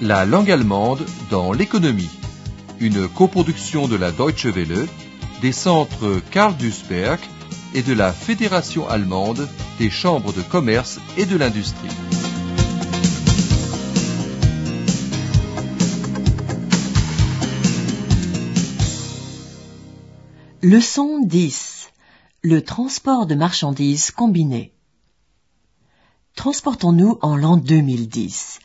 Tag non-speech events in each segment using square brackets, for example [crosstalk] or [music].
La langue allemande dans l'économie. Une coproduction de la Deutsche Welle, des centres Karl Duisberg et de la Fédération allemande des chambres de commerce et de l'industrie. Leçon 10. Le transport de marchandises combiné. Transportons-nous en l'an 2010.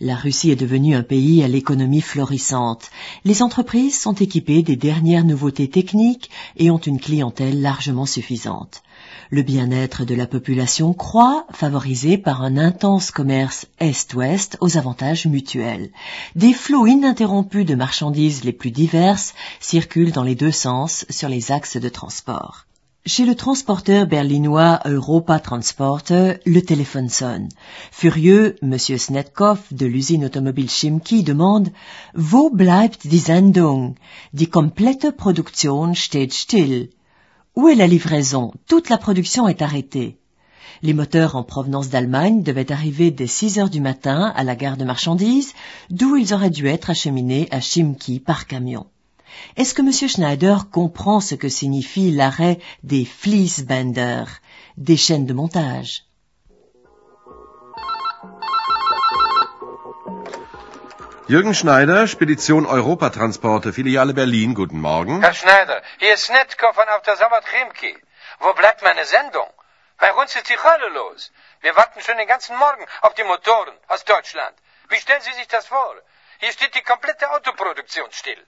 La Russie est devenue un pays à l'économie florissante. Les entreprises sont équipées des dernières nouveautés techniques et ont une clientèle largement suffisante. Le bien-être de la population croît, favorisé par un intense commerce Est-Ouest aux avantages mutuels. Des flots ininterrompus de marchandises les plus diverses circulent dans les deux sens sur les axes de transport. Chez le transporteur berlinois Europa Transporter, le téléphone sonne. Furieux, M. Snetkov de l'usine automobile Schimki demande Wo bleibt die Sendung? Die komplette Produktion steht still. Où est la livraison? Toute la production est arrêtée. Les moteurs en provenance d'Allemagne devaient arriver dès 6 heures du matin à la gare de marchandises, d'où ils auraient dû être acheminés à Chimki par camion. Est-ce que M. Schneider comprend ce que signifie l'arrêt des Fließbänder, des chaînes de montage Jürgen Schneider, Spedition Europatransporte, Filiale Berlin, guten Morgen. Herr Schneider, hier ist Netko von auf der Sabbat Chemki. Wo bleibt meine Sendung? Bei uns ist die Hölle los. Wir warten schon den ganzen Morgen auf die Motoren aus Deutschland. Wie stellen Sie sich das vor? Hier steht die komplette Autoproduktion still.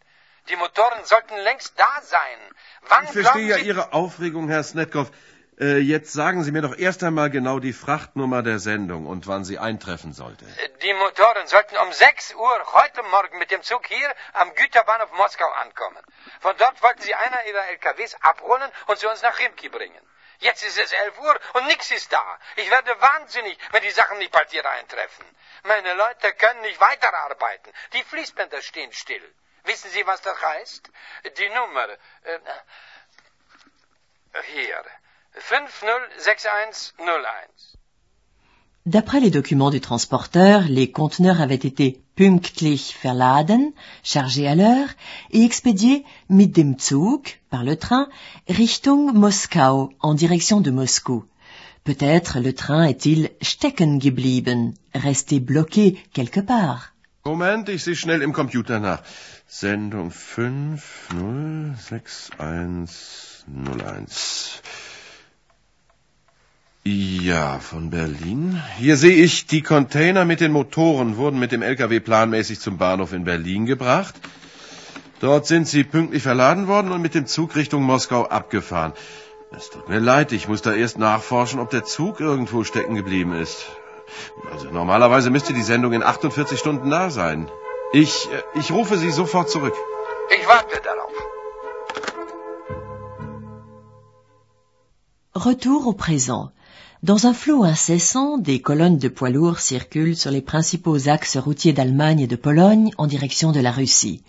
Die Motoren sollten längst da sein. Wann ich verstehe ja. Ihre Aufregung, Herr Snetkov. Äh, jetzt sagen Sie mir doch erst einmal genau die Frachtnummer der Sendung und wann sie eintreffen sollte. Die Motoren sollten um 6 Uhr heute Morgen mit dem Zug hier am Güterbahnhof Moskau ankommen. Von dort wollten sie einer ihrer LKWs abholen und sie uns nach Rimki bringen. Jetzt ist es 11 Uhr und nichts ist da. Ich werde wahnsinnig, wenn die Sachen nicht bald hier eintreffen. Meine Leute können nicht weiterarbeiten. Die Fließbänder stehen still. Wissen Sie, was das heißt? Die Nummer. Äh, hier. 506101. D'après les documents du transporteur, les conteneurs avaient été pünktlich verladen, chargés à l'heure, et expédiés mit dem Zug, par le train, Richtung Moskau, en direction de Moscou. Peut-être le train est-il stecken geblieben, resté bloqué quelque part. Moment, ich sehe schnell im Computer nach. Sendung 506101. Ja, von Berlin. Hier sehe ich, die Container mit den Motoren wurden mit dem LKW planmäßig zum Bahnhof in Berlin gebracht. Dort sind sie pünktlich verladen worden und mit dem Zug Richtung Moskau abgefahren. Es tut mir leid, ich muss da erst nachforschen, ob der Zug irgendwo stecken geblieben ist. Also normalerweise müsste die Sendung in 48 Stunden da sein. Ich, äh, ich rufe Sie sofort zurück. Ich warte darauf. Retour au présent. Dans un flot incessant, des colonnes de poids lourds circulent sur les principaux axes routiers d'Allemagne et de Pologne en direction de la Russie.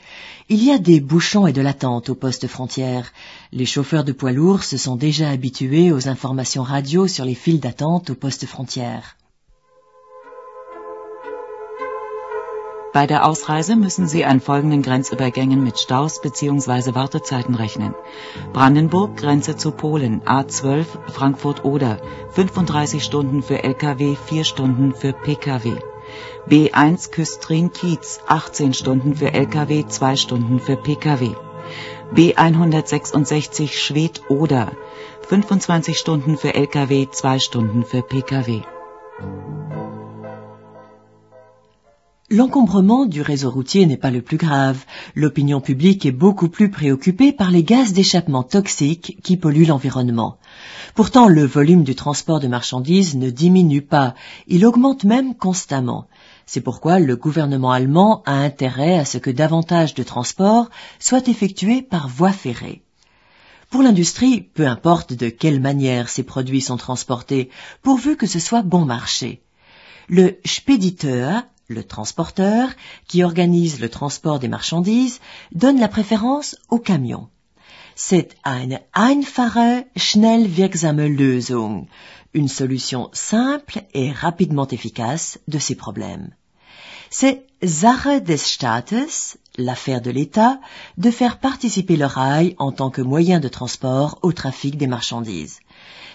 Il y a des bouchons et de l'attente aux postes frontières. Les chauffeurs de poids lourds se sont déjà habitués aux informations radio sur les files d'attente aux postes frontières. Bei der Ausreise müssen Sie an folgenden Grenzübergängen mit Staus bzw. Wartezeiten rechnen. Brandenburg, Grenze zu Polen, A12, Frankfurt-Oder, 35 Stunden für Lkw, 4 Stunden für Pkw. B1 Küstrin-Kiez, 18 Stunden für Lkw, 2 Stunden für Pkw. B166 Schwedt-Oder, 25 Stunden für Lkw, 2 Stunden für Pkw. L'encombrement du réseau routier n'est pas le plus grave. L'opinion publique est beaucoup plus préoccupée par les gaz d'échappement toxiques qui polluent l'environnement. Pourtant, le volume du transport de marchandises ne diminue pas, il augmente même constamment. C'est pourquoi le gouvernement allemand a intérêt à ce que davantage de transports soient effectués par voie ferrée. Pour l'industrie, peu importe de quelle manière ces produits sont transportés, pourvu que ce soit bon marché. Le Spediteur le transporteur, qui organise le transport des marchandises, donne la préférence au camion. C'est eine einfache, schnell wirksame Lösung, une solution simple et rapidement efficace de ces problèmes. C'est Sache des Staates, l'affaire de l'État, de faire participer le rail en tant que moyen de transport au trafic des marchandises.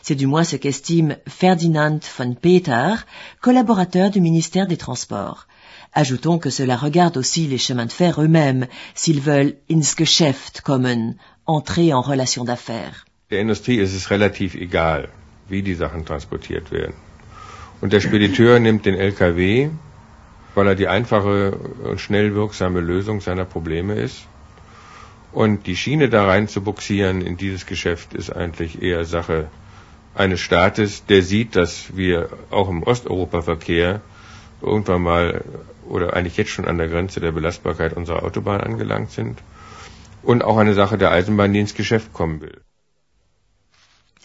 C'est du moins ce qu'estime Ferdinand von Peter, collaborateur du ministère des Transports. Ajoutons que cela regarde aussi les chemins de fer eux-mêmes, s'ils veulent ins Geschäft kommen, entrer en relation d'affaires. Der Industrie ist es relativ egal, wie die Sachen transportiert werden. Und der Spediteur nimmt den LKW, weil er die einfache und schnell wirksame Lösung seiner Probleme ist. Und die Schiene da rein zu buxieren in dieses Geschäft ist eigentlich eher Sache eines Staates, der sieht, dass wir auch im Osteuropa-Verkehr irgendwann mal oder eigentlich jetzt schon an der Grenze der Belastbarkeit unserer Autobahn angelangt sind und auch eine Sache der Eisenbahn, die ins Geschäft kommen will.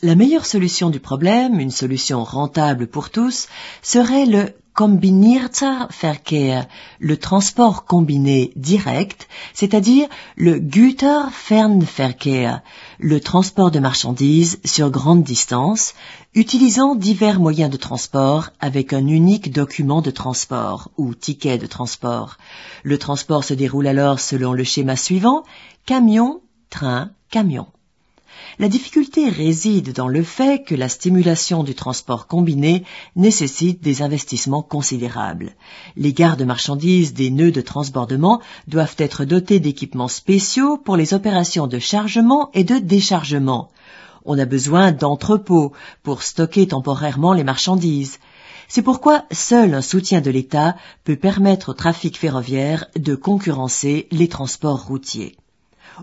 La meilleure solution du problème, une solution rentable pour tous, serait le kombinierter Verkehr, le transport combiné direct, c'est-à-dire le Güterfernverkehr, le transport de marchandises sur grande distance, utilisant divers moyens de transport avec un unique document de transport ou ticket de transport. Le transport se déroule alors selon le schéma suivant camion, train, camion. La difficulté réside dans le fait que la stimulation du transport combiné nécessite des investissements considérables. Les gares de marchandises des nœuds de transbordement doivent être dotées d'équipements spéciaux pour les opérations de chargement et de déchargement. On a besoin d'entrepôts pour stocker temporairement les marchandises. C'est pourquoi seul un soutien de l'État peut permettre au trafic ferroviaire de concurrencer les transports routiers.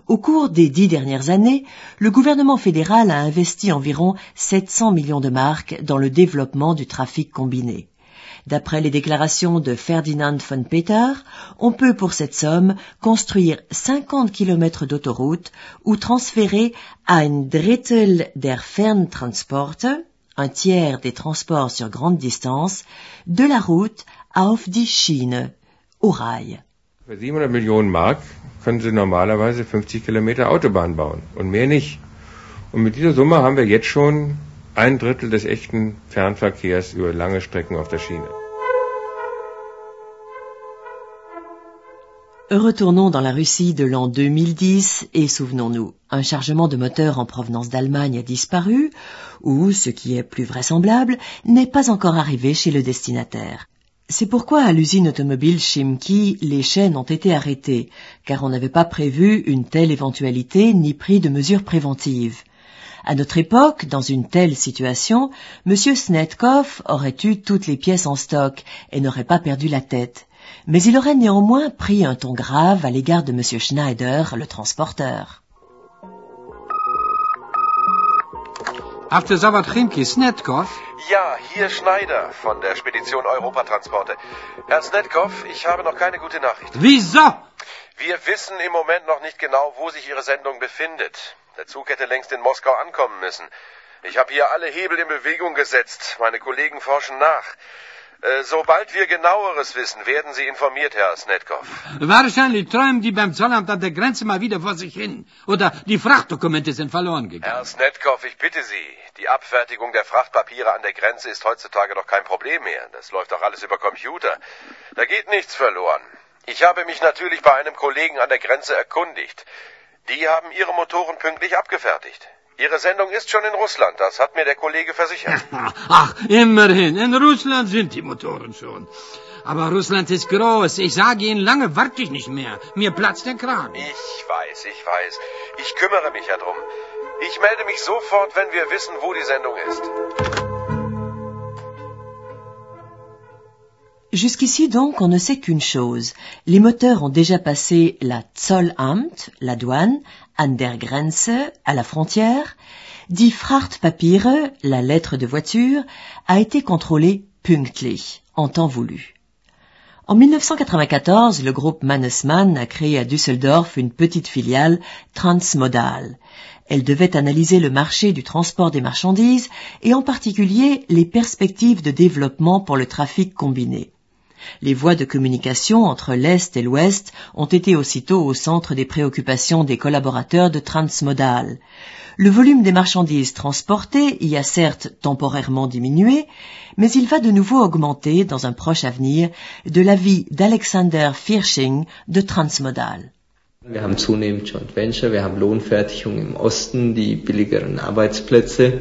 Au cours des dix dernières années, le gouvernement fédéral a investi environ 700 millions de marques dans le développement du trafic combiné. D'après les déclarations de Ferdinand von Peter, on peut pour cette somme construire 50 kilomètres d'autoroute ou transférer ein Drittel der Ferntransporte, un tiers des transports sur grande distance, de la route auf die Schiene, au rail. Für 700 Millionen Mark können Sie normalerweise 50 Kilometer Autobahn bauen und mehr nicht. Und mit dieser Summe haben wir jetzt schon ein Drittel des echten Fernverkehrs über lange Strecken auf der Schiene. Retournons dans la Russie de l'an 2010 et souvenons-nous, un chargement de moteur en provenance d'Allemagne a disparu, ou, ce qui est plus vraisemblable, n'est pas encore arrivé chez le destinataire. C'est pourquoi à l'usine automobile Chimki, les chaînes ont été arrêtées, car on n'avait pas prévu une telle éventualité ni pris de mesures préventives. À notre époque, dans une telle situation, M. Snetkov aurait eu toutes les pièces en stock et n'aurait pas perdu la tête. Mais il aurait néanmoins pris un ton grave à l'égard de M. Schneider, le transporteur. Ja, hier Schneider von der Spedition Europatransporte. Herr Snetkov, ich habe noch keine gute Nachricht. Wieso? Wir wissen im Moment noch nicht genau, wo sich Ihre Sendung befindet. Der Zug hätte längst in Moskau ankommen müssen. Ich habe hier alle Hebel in Bewegung gesetzt. Meine Kollegen forschen nach. Äh, sobald wir genaueres wissen, werden Sie informiert, Herr Snetkov. Wahrscheinlich träumen die beim Zollamt an der Grenze mal wieder vor sich hin. Oder die Frachtdokumente sind verloren gegangen. Herr Snetkov, ich bitte Sie. Die Abfertigung der Frachtpapiere an der Grenze ist heutzutage doch kein Problem mehr. Das läuft doch alles über Computer. Da geht nichts verloren. Ich habe mich natürlich bei einem Kollegen an der Grenze erkundigt. Die haben ihre Motoren pünktlich abgefertigt. Ihre Sendung ist schon in Russland, das hat mir der Kollege versichert. [laughs] Ach, immerhin, in Russland sind die Motoren schon. Aber Russland ist groß. Ich sage Ihnen, lange warte ich nicht mehr. Mir platzt der Kragen. Ich weiß, ich weiß. Ich kümmere mich ja drum. Ich melde mich sofort, wenn wir wissen, wo die Sendung ist. Jusqu'ici donc, on ne sait qu'une chose. Les moteurs ont déjà passé la Zollamt, la douane, an der Grenze, à la frontière. Die Frachtpapiere, la lettre de voiture, a été contrôlée pünktlich, en temps voulu. En 1994, le groupe Mannesmann a créé à Düsseldorf une petite filiale transmodale. Elle devait analyser le marché du transport des marchandises et en particulier les perspectives de développement pour le trafic combiné. Les voies de communication entre l'Est et l'Ouest ont été aussitôt au centre des préoccupations des collaborateurs de Transmodal. Le volume des marchandises transportées y a certes temporairement diminué, mais il va de nouveau augmenter dans un proche avenir de l'avis d'Alexander Firsching de Transmodal. Wir haben zunehmend Joint Venture, wir haben Lohnfertigung im Osten, die billigeren Arbeitsplätze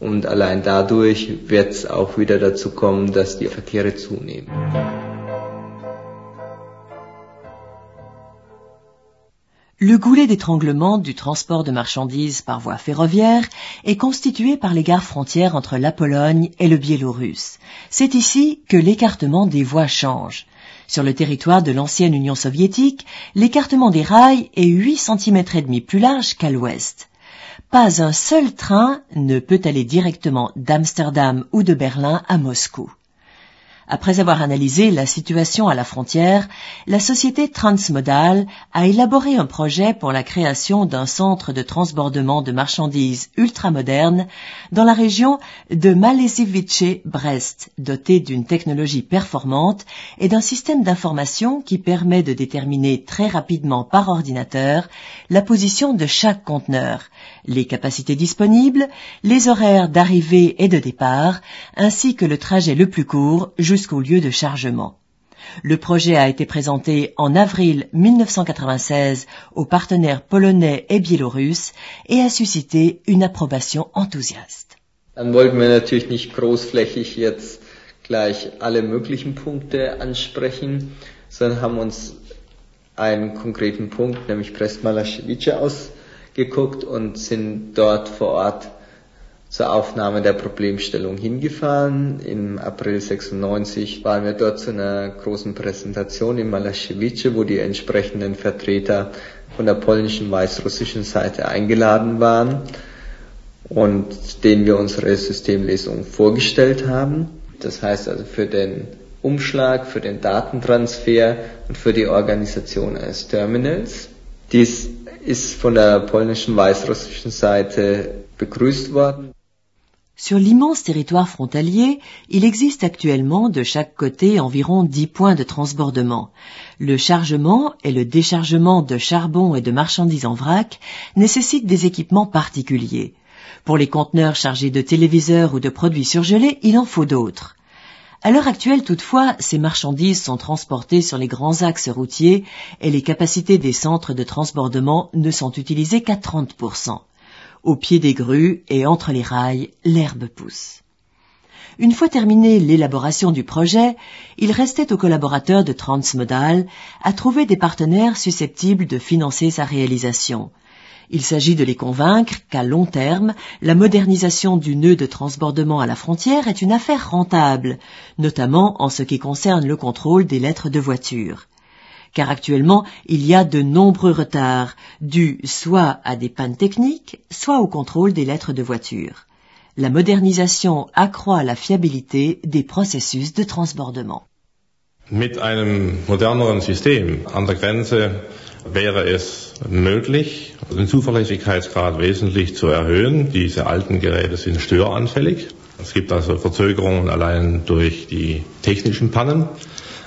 und allein dadurch wird es auch wieder dazu kommen, dass die Verkehre zunehmen. Le goulet d'étranglement du transport de marchandises par voie ferroviaire est constitué par les gares frontières entre la Pologne et le Biélorusse. C'est ici que l'écartement des voies change. Sur le territoire de l'ancienne Union soviétique, l'écartement des rails est 8 cm et demi plus large qu'à l'ouest. Pas un seul train ne peut aller directement d'Amsterdam ou de Berlin à Moscou. Après avoir analysé la situation à la frontière, la société Transmodal a élaboré un projet pour la création d'un centre de transbordement de marchandises ultramoderne dans la région de Malezivice-Brest, doté d'une technologie performante et d'un système d'information qui permet de déterminer très rapidement par ordinateur la position de chaque conteneur, les capacités disponibles, les horaires d'arrivée et de départ, ainsi que le trajet le plus court jusqu'au lieu de chargement. Le projet a été présenté en avril 1996 aux partenaires polonais et biélorusses et a suscité une approbation enthousiaste. Natürlich nicht großflächig jetzt gleich alle möglichen Punkte ansprechen, sondern haben uns einen konkreten Punkt, nämlich Brest-Malaschewice, ausgeguckt und sind dort vor Ort zur Aufnahme der Problemstellung hingefahren. Im April 96 waren wir dort zu einer großen Präsentation in Malaschewice, wo die entsprechenden Vertreter von der polnischen weißrussischen Seite eingeladen waren und denen wir unsere Systemlesung vorgestellt haben. Das heißt also für den Umschlag, für den Datentransfer und für die Organisation eines Terminals. Dies ist von der polnischen weißrussischen Seite begrüßt worden. Sur l'immense territoire frontalier, il existe actuellement de chaque côté environ 10 points de transbordement. Le chargement et le déchargement de charbon et de marchandises en vrac nécessitent des équipements particuliers. Pour les conteneurs chargés de téléviseurs ou de produits surgelés, il en faut d'autres. À l'heure actuelle, toutefois, ces marchandises sont transportées sur les grands axes routiers et les capacités des centres de transbordement ne sont utilisées qu'à 30%. Au pied des grues et entre les rails, l'herbe pousse. Une fois terminée l'élaboration du projet, il restait aux collaborateurs de Transmodal à trouver des partenaires susceptibles de financer sa réalisation. Il s'agit de les convaincre qu'à long terme, la modernisation du nœud de transbordement à la frontière est une affaire rentable, notamment en ce qui concerne le contrôle des lettres de voiture car actuellement il y a de nombreux retards dus soit à des pannes techniques, soit au contrôle des lettres de voiture. La modernisation accroît la fiabilité des processus de transbordement. Mit einem moderneren System an der Grenze wäre es möglich, den Zuverlässigkeitsgrad wesentlich zu erhöhen. Diese alten Geräte sind störanfällig. Es gibt also Verzögerungen allein durch die technischen Pannen.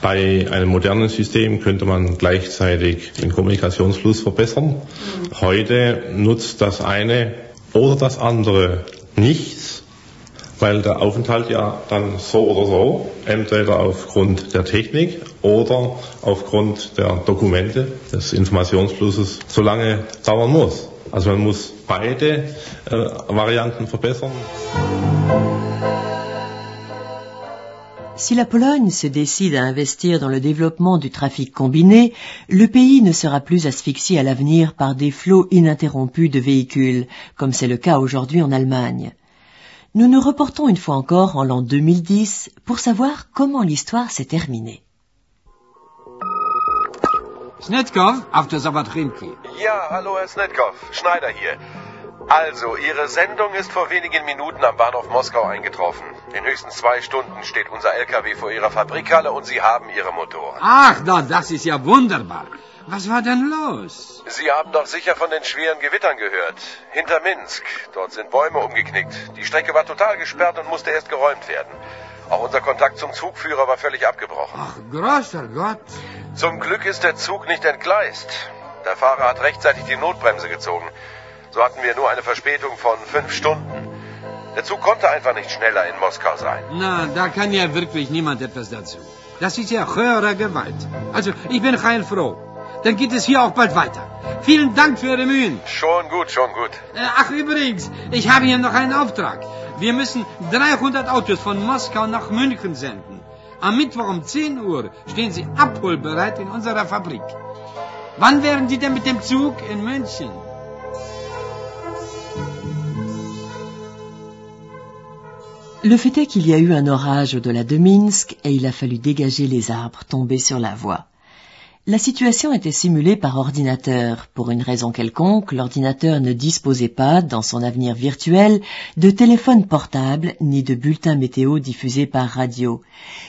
Bei einem modernen System könnte man gleichzeitig den Kommunikationsfluss verbessern. Heute nutzt das eine oder das andere nichts, weil der Aufenthalt ja dann so oder so, entweder aufgrund der Technik oder aufgrund der Dokumente des Informationsflusses so lange dauern muss. Also man muss beide äh, Varianten verbessern. Si la Pologne se décide à investir dans le développement du trafic combiné, le pays ne sera plus asphyxié à l'avenir par des flots ininterrompus de véhicules, comme c'est le cas aujourd'hui en Allemagne. Nous nous reportons une fois encore en l'an 2010 pour savoir comment l'histoire s'est terminée. Snetkov, Ja, hallo Herr Snetkov, Schneider hier. Also, Ihre Sendung ist vor wenigen Minuten am Bahnhof Moskau eingetroffen. In höchstens zwei Stunden steht unser LKW vor Ihrer Fabrikhalle und Sie haben Ihre Motoren. Ach, na, das ist ja wunderbar. Was war denn los? Sie haben doch sicher von den schweren Gewittern gehört. Hinter Minsk. Dort sind Bäume umgeknickt. Die Strecke war total gesperrt und musste erst geräumt werden. Auch unser Kontakt zum Zugführer war völlig abgebrochen. Ach, großer Gott. Zum Glück ist der Zug nicht entgleist. Der Fahrer hat rechtzeitig die Notbremse gezogen. So hatten wir nur eine Verspätung von fünf Stunden. Der Zug konnte einfach nicht schneller in Moskau sein. Na, da kann ja wirklich niemand etwas dazu. Das ist ja höhere Gewalt. Also, ich bin heilfroh. Dann geht es hier auch bald weiter. Vielen Dank für Ihre Mühen. Schon gut, schon gut. Äh, ach, übrigens, ich habe hier noch einen Auftrag. Wir müssen 300 Autos von Moskau nach München senden. Am Mittwoch um 10 Uhr stehen sie abholbereit in unserer Fabrik. Wann wären Sie denn mit dem Zug in München? Le fait est qu'il y a eu un orage au-delà de Minsk et il a fallu dégager les arbres tombés sur la voie. La situation était simulée par ordinateur. Pour une raison quelconque, l'ordinateur ne disposait pas, dans son avenir virtuel, de téléphone portable ni de bulletin météo diffusé par radio.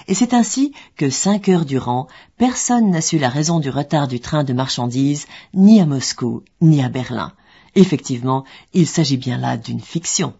Et c'est ainsi que cinq heures durant, personne n'a su la raison du retard du train de marchandises, ni à Moscou, ni à Berlin. Effectivement, il s'agit bien là d'une fiction.